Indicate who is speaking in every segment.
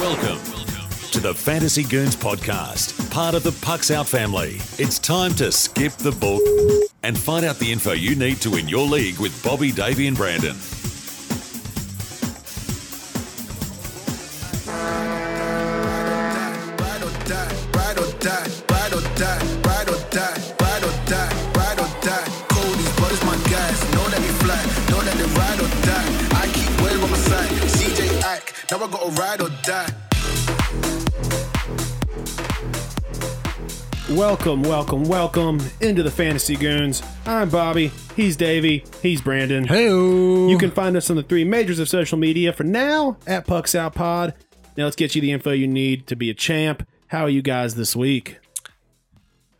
Speaker 1: Welcome to the Fantasy Goons podcast, part of the Pucks Out family. It's time to skip the book and find out the info you need to win your league with Bobby, Davey, and Brandon.
Speaker 2: I gotta ride or die.
Speaker 3: Welcome, welcome, welcome into the Fantasy Goons. I'm Bobby. He's Davey. He's Brandon.
Speaker 4: Hey,
Speaker 3: You can find us on the three majors of social media for now at Pucks Out Pod. Now let's get you the info you need to be a champ. How are you guys this week?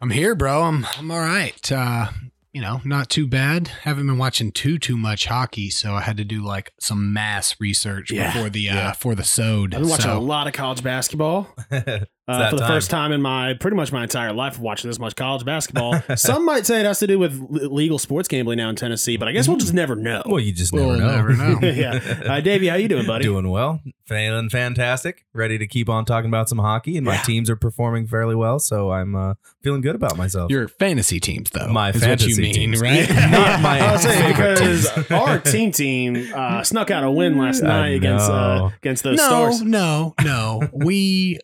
Speaker 4: I'm here, bro. I'm I'm all right. Uh, you know, not too bad. Haven't been watching too too much hockey, so I had to do like some mass research
Speaker 3: Yeah,
Speaker 4: before the uh for the sode.
Speaker 3: I've been watching
Speaker 4: so,
Speaker 3: a lot of college basketball. Uh, for the
Speaker 5: time.
Speaker 3: first time in my pretty much my entire life of watching this much college basketball. Some might say it has to do with legal sports gambling now in Tennessee, but I guess we'll just never know.
Speaker 5: Well, you just
Speaker 4: We'll
Speaker 5: never know.
Speaker 4: never know.
Speaker 3: yeah, uh, Davey, how you doing, buddy?
Speaker 5: Doing well, feeling fantastic, ready to keep on talking about some hockey, and my
Speaker 3: Yeah.
Speaker 5: teams are performing fairly well, so I'm uh, feeling good about myself.
Speaker 4: Your fantasy teams, though,
Speaker 5: My fantasy,
Speaker 4: is what you mean,
Speaker 5: teams.
Speaker 4: right?
Speaker 5: Not my
Speaker 3: I was saying because
Speaker 5: teams.
Speaker 3: our team team uh, snuck out a win last night against uh, against those
Speaker 4: no,
Speaker 3: stars.
Speaker 4: no, no. we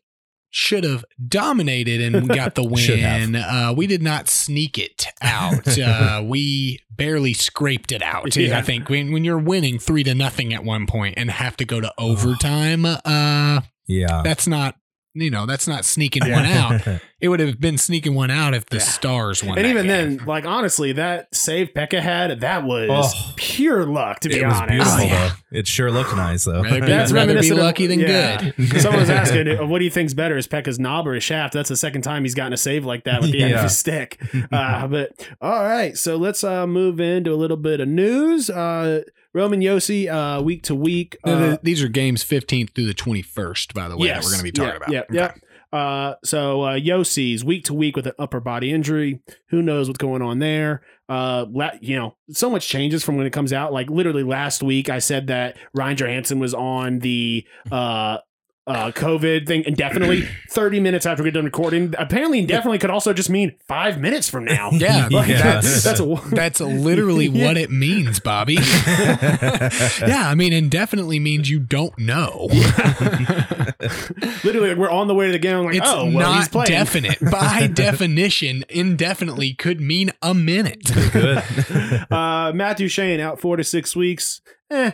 Speaker 4: should have dominated and got the win. Uh, we did not sneak it out. Uh, we barely scraped it out.
Speaker 3: Yeah.
Speaker 4: I think when when you're winning three to nothing at one point and have to go to overtime, uh,
Speaker 5: yeah,
Speaker 4: that's not. You know, that's not sneaking one out. It would have been sneaking one out if the
Speaker 3: Yeah.
Speaker 4: Stars won.
Speaker 3: And
Speaker 4: that
Speaker 3: even
Speaker 4: game.
Speaker 3: then, like honestly, that save Pekka had that was
Speaker 5: Oh.
Speaker 3: pure luck. To be
Speaker 5: it was
Speaker 3: honest,
Speaker 5: beautiful
Speaker 4: Oh, yeah.
Speaker 5: though. It sure looked nice though.
Speaker 4: Rather be-
Speaker 3: That's
Speaker 4: rather be
Speaker 3: reminiscent of-
Speaker 4: lucky than
Speaker 3: yeah.
Speaker 4: good.
Speaker 3: Someone was asking, uh, "What do you think's better, is Pekka's knob or his shaft?" That's the second time he's gotten a save like that with the end of his stick. Uh, but all right, so let's uh, move into a little bit of news. Uh, Roman Josi, uh, week to week.
Speaker 4: No,
Speaker 3: uh,
Speaker 4: the- these are games 15th through the 21st, by the way, that we're going to be talking
Speaker 3: yeah,
Speaker 4: about.
Speaker 3: Yeah,
Speaker 4: Okay.
Speaker 3: yeah. Uh, so uh, Josi's week to week with an upper body injury. Who knows what's going on there? Uh, la- you know, so much changes from when it comes out. Like literally last week, I said that Ryan Johansen was on the uh. Uh, COVID thing indefinitely. Thirty minutes after we get done recording. Apparently, indefinitely could also just mean five minutes from now.
Speaker 4: Yeah,
Speaker 3: Like,
Speaker 5: Yeah.
Speaker 3: that's that's a
Speaker 4: That's literally
Speaker 3: Yeah.
Speaker 4: what it means, Bobby. yeah, I mean, indefinitely means you don't know.
Speaker 3: literally we're on the way to the game. I'm like,
Speaker 4: It's
Speaker 3: oh, well, he's
Speaker 4: not
Speaker 3: playing.
Speaker 4: definite. By definition, indefinitely could mean a minute.
Speaker 5: Good.
Speaker 3: uh, Matt Duchene out four to six weeks. Eh.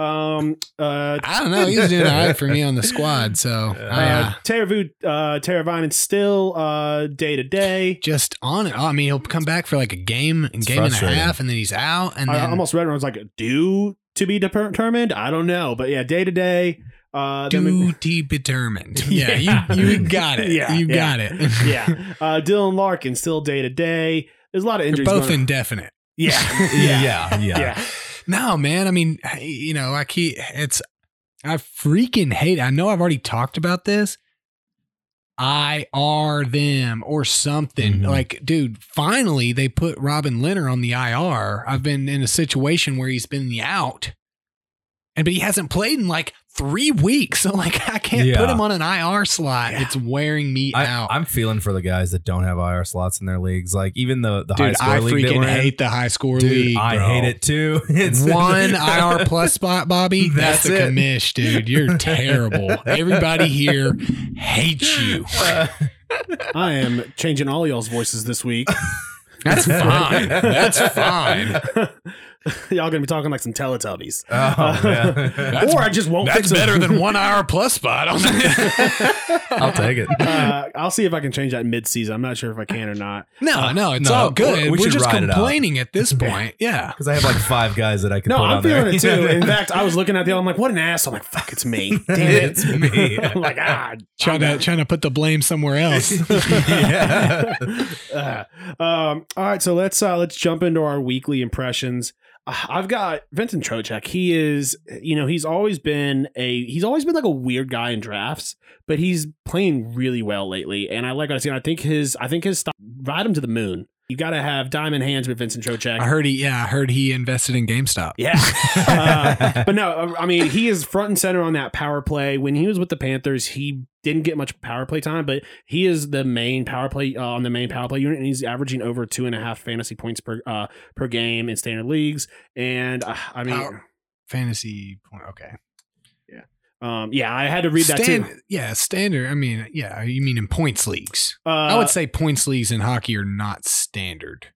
Speaker 3: Um. Uh.
Speaker 4: I don't know. He's doing all right for me on the squad. So, I,
Speaker 3: Uh,
Speaker 4: uh,
Speaker 3: Taravu, uh, still uh, day to day.
Speaker 4: just on it. I mean, he'll come back for like a game, a
Speaker 5: It's
Speaker 4: game and a half, and then he's out. And
Speaker 3: I
Speaker 4: then
Speaker 3: almost read it. I was like, due to be determined. I don't know, but yeah, day to day. Uh, then we-
Speaker 4: be determined. Yeah,
Speaker 3: Yeah.
Speaker 4: you you got it.
Speaker 3: Yeah,
Speaker 4: you
Speaker 3: yeah.
Speaker 4: got it.
Speaker 3: yeah, uh, Dylan Larkin still day to day. There's a lot of
Speaker 4: They're
Speaker 3: injuries.
Speaker 4: both
Speaker 3: going on.
Speaker 4: indefinite.
Speaker 3: Yeah,
Speaker 5: yeah, yeah,
Speaker 3: yeah.
Speaker 4: No, man. I mean, you know, I keep it's I freaking hate. I know I've already talked about this. I are them or something.
Speaker 5: Mhm.
Speaker 4: Like, dude, finally they put Robin Lehner on the IR. I've been in a situation where he's been the out. And but he hasn't played in like three weeks. So like I can't
Speaker 5: Yeah.
Speaker 4: put him on an IR slot.
Speaker 3: Yeah.
Speaker 4: It's wearing me
Speaker 5: I,
Speaker 4: out.
Speaker 5: I'm feeling for the guys that don't have IR slots in their leagues. Like even the the high
Speaker 4: dude,
Speaker 5: score
Speaker 4: I
Speaker 5: league that
Speaker 4: freaking
Speaker 5: we're in.
Speaker 4: hate the high score
Speaker 5: Dude,
Speaker 4: league.
Speaker 5: I
Speaker 4: bro.
Speaker 5: hate it too. It's
Speaker 4: one IR plus spot, Bobby. That's,
Speaker 5: That's
Speaker 4: the
Speaker 5: it.
Speaker 4: commish, dude. You're terrible. Everybody here hates you.
Speaker 3: I am changing all y'all's voices this week.
Speaker 4: That's fine. That's fine.
Speaker 3: Y'all gonna be talking like some Teletubbies.
Speaker 5: Oh, yeah.
Speaker 3: or I just won't
Speaker 4: That's
Speaker 3: fix them.
Speaker 4: better than one hour plus spot.
Speaker 5: I'll take it.
Speaker 3: uh, I'll see if I can change that mid-season. I'm not sure if I can or not.
Speaker 4: no, no, it's
Speaker 5: No,
Speaker 4: all good.
Speaker 5: we
Speaker 4: We are just
Speaker 5: ride it
Speaker 4: complaining at this point. Yeah.
Speaker 5: Because I have like five guys that I could
Speaker 3: No,
Speaker 5: put
Speaker 3: I'm
Speaker 5: on
Speaker 3: feeling
Speaker 5: there.
Speaker 3: it too. In fact, I was looking at the I'm like, what an ass. I'm like, fuck, it's me. Damn it.
Speaker 5: It's me.
Speaker 3: I'm like, ah.
Speaker 4: Trying to trying to put the blame somewhere else.
Speaker 5: yeah.
Speaker 3: Uh, um, all right, so let's uh, let's jump into our weekly impressions. I've got Vincent Trocheck. He is, you know, he's always been a he's always been like a weird guy in drafts, but he's playing really well lately, and I like what I see. I think his I think his stop ride him to the moon. You got to have diamond hands with Vincent Trocheck.
Speaker 4: I heard he, yeah, I heard he invested in GameStop.
Speaker 3: Yeah. Uh, but no, I mean, he is front and center on that power play. When he was with the Panthers, he didn't get much power play time, but he is the main power play uh, on the main power play unit, and he's averaging over two and a half fantasy points per uh, per game in standard leagues. And uh, I mean,
Speaker 4: Power- Fantasy point. Okay.
Speaker 3: Um, yeah, I had to read that too.
Speaker 4: Yeah, standard. I mean, yeah, you mean in points leagues?
Speaker 3: Uh,
Speaker 4: I would say points leagues in hockey are not standard.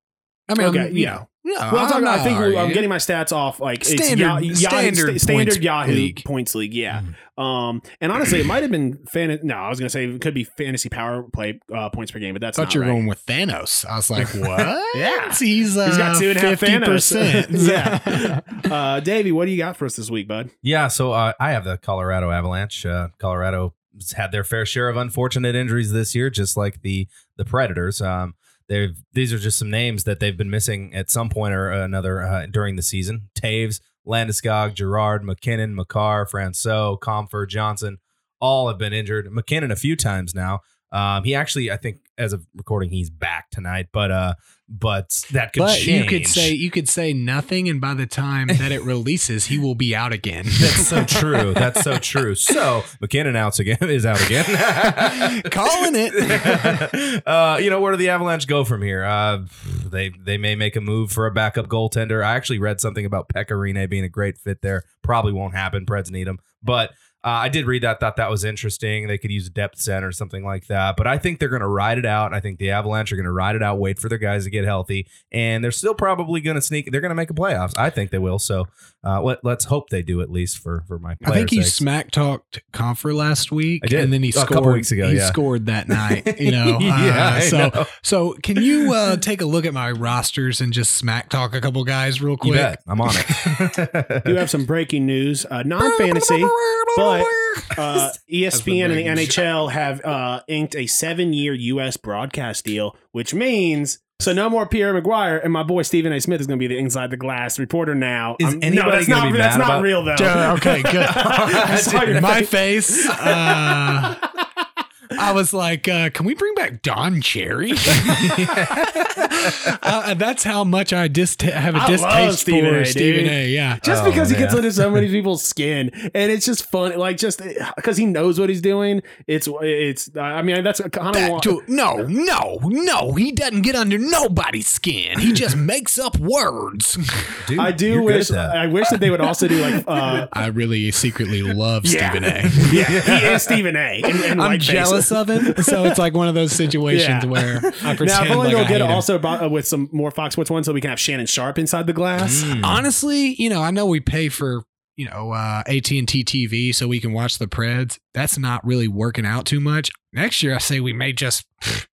Speaker 4: I mean,
Speaker 3: Okay,
Speaker 4: I'm-
Speaker 3: yeah.
Speaker 4: know, no,
Speaker 3: Well, I'm, talking,
Speaker 4: not
Speaker 3: I think I'm getting my stats off like
Speaker 4: Standard-
Speaker 3: it's Ya- Ya-
Speaker 4: standard
Speaker 3: sta- standard
Speaker 4: points
Speaker 3: Yahoo
Speaker 4: league.
Speaker 3: points league. Yeah. Um, and honestly, it might have been fan. No, I was gonna say it could be fantasy power play uh, points per game, but that's
Speaker 4: I
Speaker 3: not
Speaker 4: thought you were
Speaker 3: right.
Speaker 4: going with Thanos. I was like, what?
Speaker 3: Yeah.
Speaker 4: he's uh,
Speaker 3: He's got two and a half Thanos. yeah. Uh, Davey, what do you got for us this week, bud?
Speaker 5: Yeah, so uh, I have the Colorado Avalanche. Uh, Colorado has had their fair share of unfortunate injuries this year, just like the the Predators. Um, they've these are just some names that they've been missing at some point or another uh, during the season. Taves, Landeskog, Girard, MacKinnon, Makar, Francouz, Compher, Johnson, all have been injured. MacKinnon a few times now. Um, he actually, I think, as of recording, he's back tonight, but uh, but that could
Speaker 4: But
Speaker 5: change.
Speaker 4: you could say you could say nothing, and by the time that it releases, he will be out again.
Speaker 5: That's so true. That's so true. So MacKinnon out again is out again.
Speaker 4: Calling
Speaker 5: it. uh, you know, where do the Avalanche go from here? Uh, they they may make a move for a backup goaltender. I actually read something about Pekka Rinne being a great fit there. Probably won't happen. Preds need him, but. Uh, I did read that, thought that was interesting. They could use a depth center or something like that. But I think they're going to ride it out. I think the Avalanche are going to ride it out, wait for their guys to get healthy, and they're still probably going to sneak. They're going to make a playoffs. I think they will. So uh, let, let's hope they do at least for for my.
Speaker 4: I think he
Speaker 5: sakes.
Speaker 4: smack talked Compher last week,
Speaker 5: I did.
Speaker 4: and then he
Speaker 5: A
Speaker 4: scored.
Speaker 5: couple weeks ago,
Speaker 4: he
Speaker 5: yeah.
Speaker 4: scored that night. You know,
Speaker 5: Yeah,
Speaker 4: Uh, so
Speaker 5: know.
Speaker 4: so can you uh, take a look at my rosters and just smack talk a couple guys real
Speaker 5: You
Speaker 4: quick?
Speaker 5: bet. I'm on it.
Speaker 3: do have some breaking news, uh, non fantasy, but uh, ESPN and the. NHL have uh, inked a seven year U.S. broadcast deal, which means. So no more Pierre McGuire and my boy Stephen A. Smith is going to be the inside the glass reporter now.
Speaker 5: Is
Speaker 3: I'm- no,
Speaker 5: anybody
Speaker 3: that's
Speaker 5: gonna
Speaker 3: not,
Speaker 5: be
Speaker 3: that's
Speaker 5: mad
Speaker 3: not
Speaker 5: about-
Speaker 3: real though.
Speaker 4: Okay, good.
Speaker 3: I saw your
Speaker 4: my
Speaker 3: face.
Speaker 4: face. Uh, I was like, uh, can we bring back Don Cherry? uh, that's how much I dis- have a
Speaker 3: I
Speaker 4: distaste
Speaker 3: Stephen
Speaker 4: for
Speaker 3: A,
Speaker 4: Stephen. A. Yeah.
Speaker 3: just
Speaker 5: Oh,
Speaker 3: because he gets under so many people's skin, and it's just fun. Like just because he knows what he's doing. It's it's. I mean, that's kind
Speaker 4: That
Speaker 3: of
Speaker 4: dude- no, no, no. He doesn't get under nobody's skin. He just makes up words.
Speaker 5: Dude,
Speaker 3: I do wish.
Speaker 5: that.
Speaker 3: I wish that they would also do like. uh
Speaker 4: I really secretly love
Speaker 3: Yeah.
Speaker 4: Stephen A.
Speaker 3: Yeah, he is Stephen A. And, and
Speaker 4: I'm
Speaker 3: white face.
Speaker 4: Jealous of him, so it's like one of those situations
Speaker 3: Yeah.
Speaker 4: where I pretend
Speaker 3: Now, if only
Speaker 4: like
Speaker 3: we'll get
Speaker 4: hate him.
Speaker 3: also uh, with some more Fox Sports One, so we can have Shannon Sharpe inside the glass.
Speaker 5: Mm.
Speaker 4: honestly, you know, I know we pay for you know uh, AT and T TV so we can watch the Preds. That's not really working out too much. Next year, I say we may just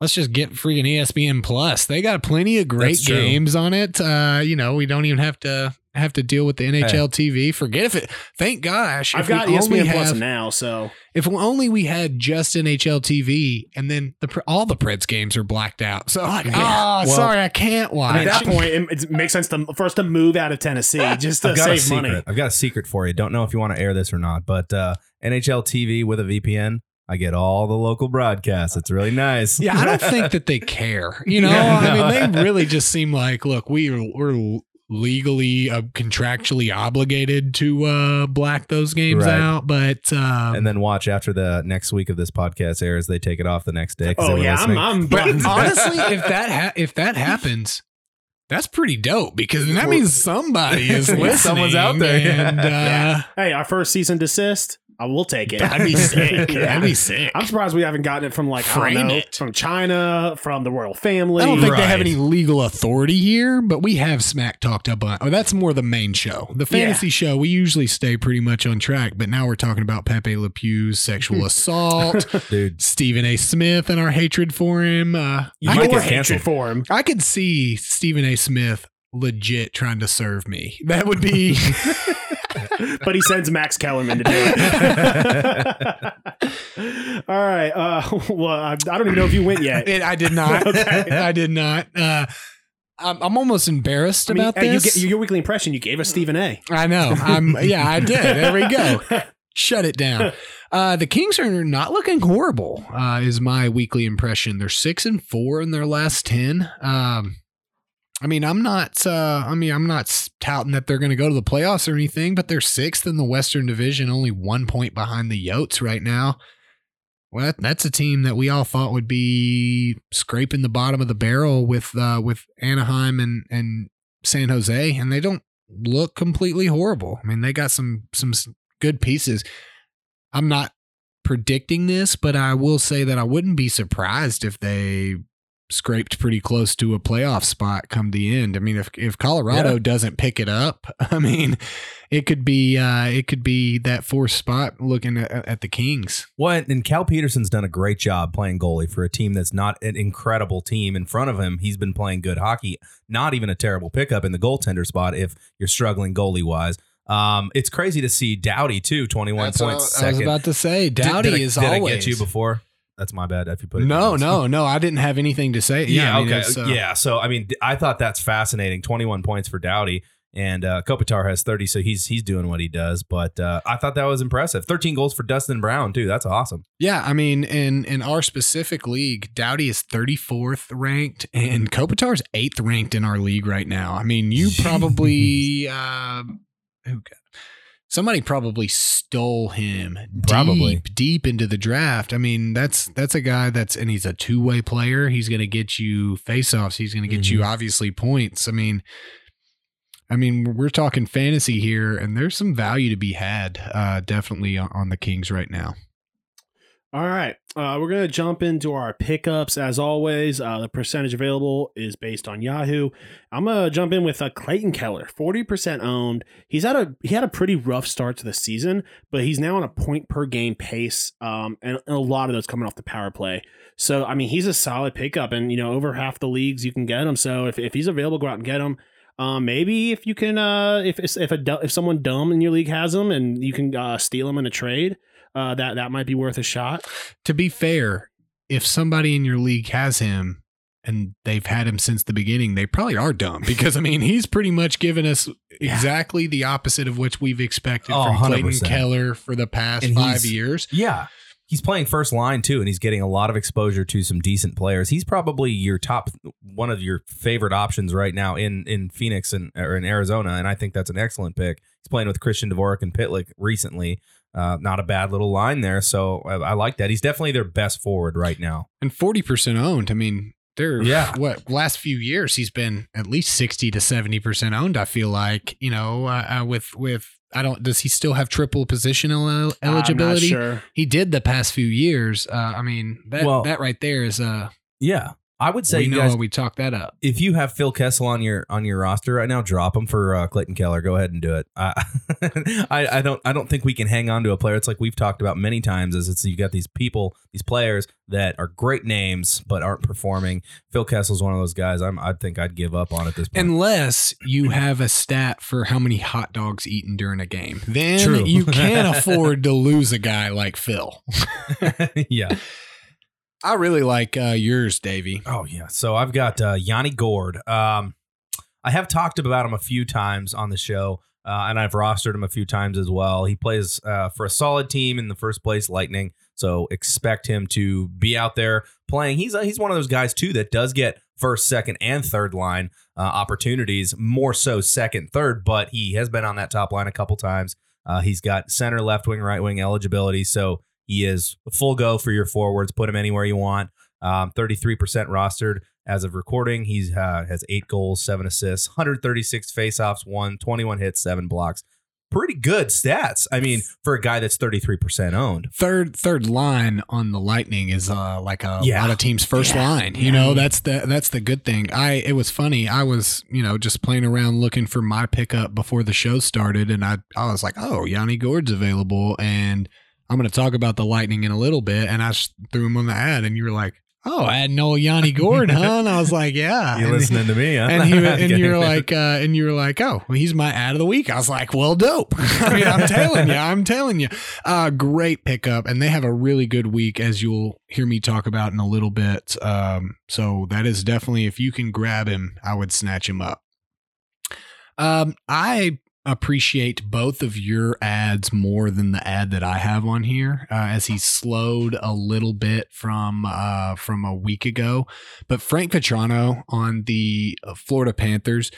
Speaker 4: let's just get freaking ESPN Plus. They got plenty of great
Speaker 5: That's true.
Speaker 4: games on it. Uh, you know, we don't even have to have to deal with the NHL TV. Forget if it. Thank gosh,
Speaker 3: I've
Speaker 4: if we
Speaker 3: got
Speaker 4: only
Speaker 3: ESPN Plus
Speaker 4: have-
Speaker 3: now, so
Speaker 4: If only we had just NHL TV, and then the all the Preds games are blacked out. So like,
Speaker 3: Yeah.
Speaker 4: oh,
Speaker 5: Well,
Speaker 4: sorry, I can't watch.
Speaker 3: at that point, it, it makes sense to, for us to move out of Tennessee just to
Speaker 5: I've got a
Speaker 3: save
Speaker 5: secret.
Speaker 3: money.
Speaker 5: I've got a secret for you. Don't know if you want to air this or not, but uh, NHL TV with a VPN, I get all the local broadcasts. It's really nice.
Speaker 4: Yeah, I don't think that they care. You know,
Speaker 5: Yeah,
Speaker 4: I mean, they really just seem like, look, we are, we're legally uh, contractually obligated to uh, black those games
Speaker 5: Right.
Speaker 4: out, but um,
Speaker 5: and then watch after the next week of this podcast airs. They take it off the next day. 'cause they
Speaker 3: Oh yeah, I'm,
Speaker 5: listening.
Speaker 3: I'm
Speaker 4: but honestly, if that ha- if that happens. That's pretty dope because that means somebody is listening.
Speaker 5: Someone's out there, yeah.
Speaker 4: and uh,
Speaker 3: Yeah. hey, our first season desist, I will take it.
Speaker 4: that'd be sick.
Speaker 3: Yeah.
Speaker 4: That'd be sick.
Speaker 3: I'm surprised we haven't gotten it from like I don't know,
Speaker 4: it.
Speaker 3: from China, from the royal family.
Speaker 4: I don't think they have any legal authority here, but we have smack talked up on. Oh, that's more the main show. The fantasy show, we usually stay pretty much on track, but now we're talking about Pepe Le Pew's sexual assault,
Speaker 5: Dude,
Speaker 4: Stephen A. Smith and our hatred for him. Uh,
Speaker 5: You
Speaker 4: I,
Speaker 5: might
Speaker 3: Your
Speaker 5: get
Speaker 3: hatred for him.
Speaker 4: I could see Stephen A. Smith legit trying to serve me. That would be.
Speaker 3: but he sends Max Kellerman to do it. All right. Uh, well, I, I don't even know if you went yet.
Speaker 4: It- I did not.
Speaker 3: Okay.
Speaker 4: I did not. Uh, I'm, I'm almost embarrassed
Speaker 3: I mean,
Speaker 4: about
Speaker 3: hey, you
Speaker 4: this.
Speaker 3: get, your weekly impression, you gave us Stephen A.
Speaker 4: I know. I'm yeah, I did. There we go. Shut it down. Uh, the Kings are not looking horrible. Uh, is my weekly impression. They're six and four in their last ten. Um, I mean, I'm not. Uh, I mean, I'm not touting that they're going to go to the playoffs or anything, but they're sixth in the Western Division, only one point behind the Yotes right now. Well, that's a team that we all thought would be scraping the bottom of the barrel with uh, with Anaheim and and San Jose, and they don't look completely horrible. I mean, they got some some good pieces. I'm not predicting this, but I will say that I wouldn't be surprised if they scraped pretty close to a playoff spot come the end. I mean, if if Colorado
Speaker 5: Yeah.
Speaker 4: doesn't pick it up, I mean, it could be uh, it could be that fourth spot looking at, at the Kings.
Speaker 5: Well, and Cal Petersen's done a great job playing goalie for a team that's not an incredible team in front of him. He's been playing good hockey, not even a terrible pickup in the goaltender spot if you're struggling goalie wise. Um, it's crazy to see Doughty too, 21 points
Speaker 4: I was
Speaker 5: second.
Speaker 4: about to say.
Speaker 5: Did-
Speaker 4: Doughty
Speaker 5: did I-
Speaker 4: is
Speaker 5: did
Speaker 4: always.
Speaker 5: I get you before? That's my bad if you put it
Speaker 4: no, no, no. I didn't have anything to say.
Speaker 5: Yeah,
Speaker 4: I mean,
Speaker 5: okay.
Speaker 4: it's, uh,
Speaker 5: yeah, so I mean, I thought that's fascinating. 21 points for Doughty. And uh, Kopitar has 30, so he's he's doing what he does. But uh, I thought that was impressive. 13 goals for Dustin Brown, too. That's awesome.
Speaker 4: Yeah, I mean, in in our specific league, Doughty is 34th ranked, and Kopitar's eighth ranked in our league right now. I mean, you probably uh, who got- somebody probably stole him
Speaker 5: Probably.
Speaker 4: deep deep into the draft. I mean, that's that's a guy that's and he's a two way player. He's going to get you faceoffs. He's going to get you obviously points. I mean. I mean, we're talking fantasy here, and there's some value to be had, uh, definitely on, on the Kings right now.
Speaker 3: All right. Uh, we're going to jump into our pickups as always. Uh, the percentage available is based on Yahoo. I'm going to jump in with uh, Clayton Keller, 40% owned. He's had a he had a pretty rough start to the season, but he's now on a point per game pace um, and a lot of those coming off the power play. So, I mean, he's a solid pickup and, you know, over half the leagues you can get him. So, if, if he's available, go out and get him. Um, maybe if you can, uh, if if a if someone dumb in your league has him and you can uh, steal him in a trade, uh, that that might be worth a shot.
Speaker 4: to be fair, if somebody in your league has him and they've had him since the beginning, they probably are dumb because I mean he's pretty much given us exactly the opposite of which we've expected
Speaker 5: Oh,
Speaker 4: from Clayton
Speaker 5: 100%.
Speaker 4: Keller for the past
Speaker 5: And
Speaker 4: five years.
Speaker 5: Yeah. He's playing first line too, and he's getting a lot of exposure to some decent players. He's probably your top one of your favorite options right now in in Phoenix and or in Arizona, and I think that's an excellent pick. He's playing with Christian Dvorak and Pitlick recently. Uh, not a bad little line there, so I, I like that. He's definitely their best forward right now.
Speaker 4: And forty percent owned. I mean, they're
Speaker 5: Yeah.
Speaker 4: what last few years he's been at least sixty to seventy percent owned. I feel like you know uh, uh, with with I don't does he still have triple position el- eligibility?
Speaker 3: I'm not sure.
Speaker 4: He did the past few years. Uh, I mean that
Speaker 5: Well-
Speaker 4: that right there is uh
Speaker 5: Yeah, I would say
Speaker 4: we
Speaker 5: you
Speaker 4: know
Speaker 5: guys
Speaker 4: we talked that up.
Speaker 5: if you have Phil Kessel on your on your roster right now, drop him for uh, Clayton Keller. Go ahead and do it. I, I I don't I don't think we can hang on to a player. It's like we've talked about many times. Is it's you got these people, these players that are great names but aren't performing. Phil Kessel's one of those guys. I'm I think I'd give up on at this point.
Speaker 4: Unless you have a stat for how many hot dogs eaten during a game, then
Speaker 5: True.
Speaker 4: you can't afford to lose a guy like Phil.
Speaker 5: yeah.
Speaker 4: I really like uh, yours, Davey.
Speaker 5: Oh yeah. So I've got uh, Yanni Gourde. Um, I have talked about him a few times on the show, uh, and I've rostered him a few times as well. He plays uh, for a solid team in the first place, Lightning. So expect him to be out there playing. He's uh, he's one of those guys too that does get first, second, and third line uh, opportunities. More so second, third, but he has been on that top line a couple times. He's got center, left wing, right wing eligibility. So he is full go for your forwards. Put him anywhere you want. Um, 33% rostered as of recording. He uh, has eight goals, seven assists, 136 faceoffs, one, 21 hits, seven blocks. Pretty good stats. I mean, for a guy that's 33% owned.
Speaker 4: Third third line on the Lightning is uh, like a
Speaker 5: Yeah.
Speaker 4: lot of teams' first
Speaker 3: Yeah.
Speaker 4: line. You know, that's the that's the good thing. I it was funny. I was you know just playing around looking for my pickup before the show started, and I I was like, oh, Yanni Gourde's available, and I'm going to talk about the Lightning in a little bit, and I threw him on the ad, and you were like, oh, I had no Yanni Gourde, huh? And I was like, yeah.
Speaker 5: You listening to me, huh?
Speaker 4: and he and you're like uh, and you're like oh well, he's my ad of the week i was like well dope i mean i'm telling you i'm telling you uh great pickup and they have a really good week as you'll hear me talk about in a little bit um so that is definitely if you can grab him i would snatch him up um i appreciate both of your ads more than the ad that I have on here, uh, as he slowed a little bit from uh, from a week ago. But Frank Vatrano on the uh, Florida Panthers,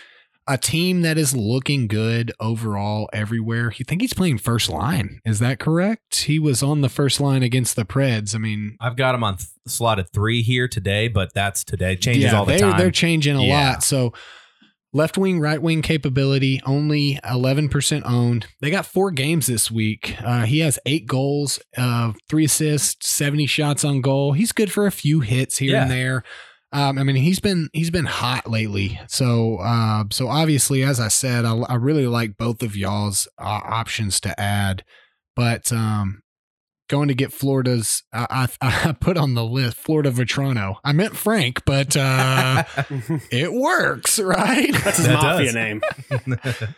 Speaker 4: a team that is looking good overall everywhere. You think he's playing first line? Is that correct? He was on the first line against the Preds. I mean,
Speaker 5: I've got him on th- slotted three here today, but that's today. Changes
Speaker 4: yeah,
Speaker 5: all the
Speaker 4: they're,
Speaker 5: time.
Speaker 4: They're changing a
Speaker 5: Yeah.
Speaker 4: lot. So left wing, right wing capability, only 11% owned. They got four games this week. Uh, he has eight goals, uh, three assists, 70 shots on goal. He's good for a few hits here and there. Um, I mean, he's been he's been hot lately. So uh, so obviously, as I said, I, I really like both of y'all's uh, options to add, but um, going to get Florida's. I, I, I put on the list Florida Vatrano. I meant Frank, but uh, it works, right?
Speaker 3: That's his
Speaker 5: That
Speaker 3: mafia
Speaker 5: does.
Speaker 3: name.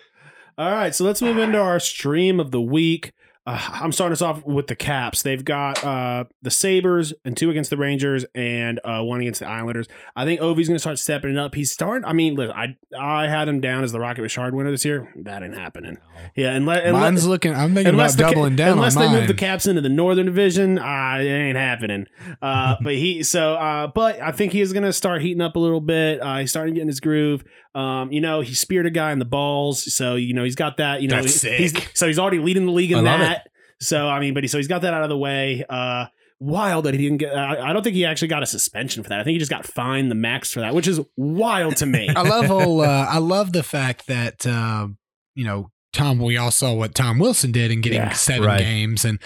Speaker 3: All right, so let's move into our stream of the week. Uh, I'm starting us off with the Caps. They've got uh, the Sabres and two against the Rangers and uh, one against the Islanders. I think Ovi's going to start stepping it up. He's starting. I mean, listen, I I had him down as the Rocket Richard winner this year. That ain't happening. Yeah, unless,
Speaker 4: Mine's
Speaker 3: unless,
Speaker 4: looking. I'm thinking about
Speaker 3: the Ca-
Speaker 4: doubling down
Speaker 3: unless
Speaker 4: on
Speaker 3: they
Speaker 4: mine.
Speaker 3: move the Caps into the Northern Division, uh, it ain't happening. Uh, but he so uh, but I think he is going to start heating up a little bit. Uh, he's starting to get in his groove. Um, you know, he speared a guy in the balls, so you know he's got that. You know,
Speaker 4: That's
Speaker 3: he- he's, so he's already leading the league in
Speaker 5: I love
Speaker 3: that. So I mean, but he, so he's got that out of the way. Uh, wild that he didn't get. I, I don't think he actually got a suspension for that. I think he just got fined the max for that, which is wild to me.
Speaker 4: I love whole. Uh, I love the fact that um, you know Tom. We all saw what Tom Wilson did in getting
Speaker 3: Yeah,
Speaker 4: seven
Speaker 5: right.
Speaker 4: games, and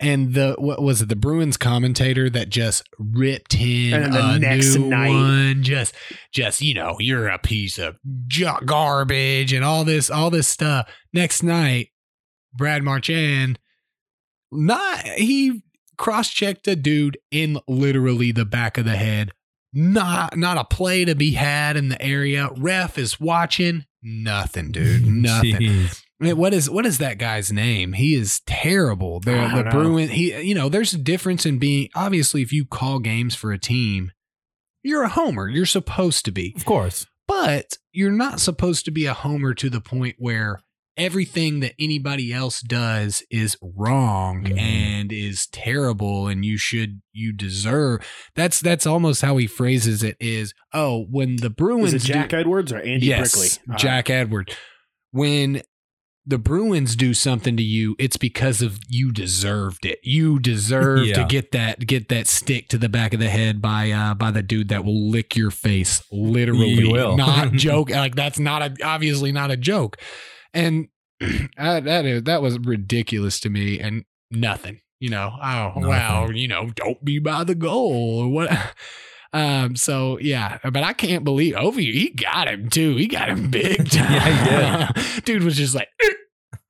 Speaker 4: and the what was it? The Bruins commentator that just ripped him
Speaker 3: And the
Speaker 4: a
Speaker 3: next
Speaker 4: new
Speaker 3: night-
Speaker 4: one. Just, just you know, you're a piece of garbage and all this, all this stuff. Next night, Brad Marchand, not he cross-checked a dude in literally the back of the head not not a play to be had in the area. Ref is watching. Nothing, dude. Nothing.
Speaker 5: Jeez.
Speaker 4: What is what is that guy's name? He is terrible. The the
Speaker 3: know.
Speaker 4: Bruin. He you know there's a difference in being obviously if you call games for a team, you're a homer. You're supposed to be,
Speaker 5: Of course.
Speaker 4: but you're not supposed to be a homer to the point where everything that anybody else does is wrong
Speaker 5: Mhm.
Speaker 4: and is terrible and you should you deserve that's that's almost how he phrases it is oh when the Bruins
Speaker 3: is it
Speaker 4: do-
Speaker 3: Jack Edwards or Andy
Speaker 4: yes,
Speaker 3: Brickley? Uh,
Speaker 4: Jack Edward. When the Bruins do something to you, it's because of you deserved it. You deserve to get that get that stick to the back of the head by uh by the dude that will lick your face. Literally,
Speaker 5: You will.
Speaker 4: not joke. Like that's not a obviously not a joke. And that is that was ridiculous to me. And nothing. You know. Oh
Speaker 5: Nothing.
Speaker 4: wow. You know. Don't be by the goal or what. Um, so yeah, but I can't believe Ovi, he got him too. He got him big time.
Speaker 5: Yeah,
Speaker 4: Dude was just like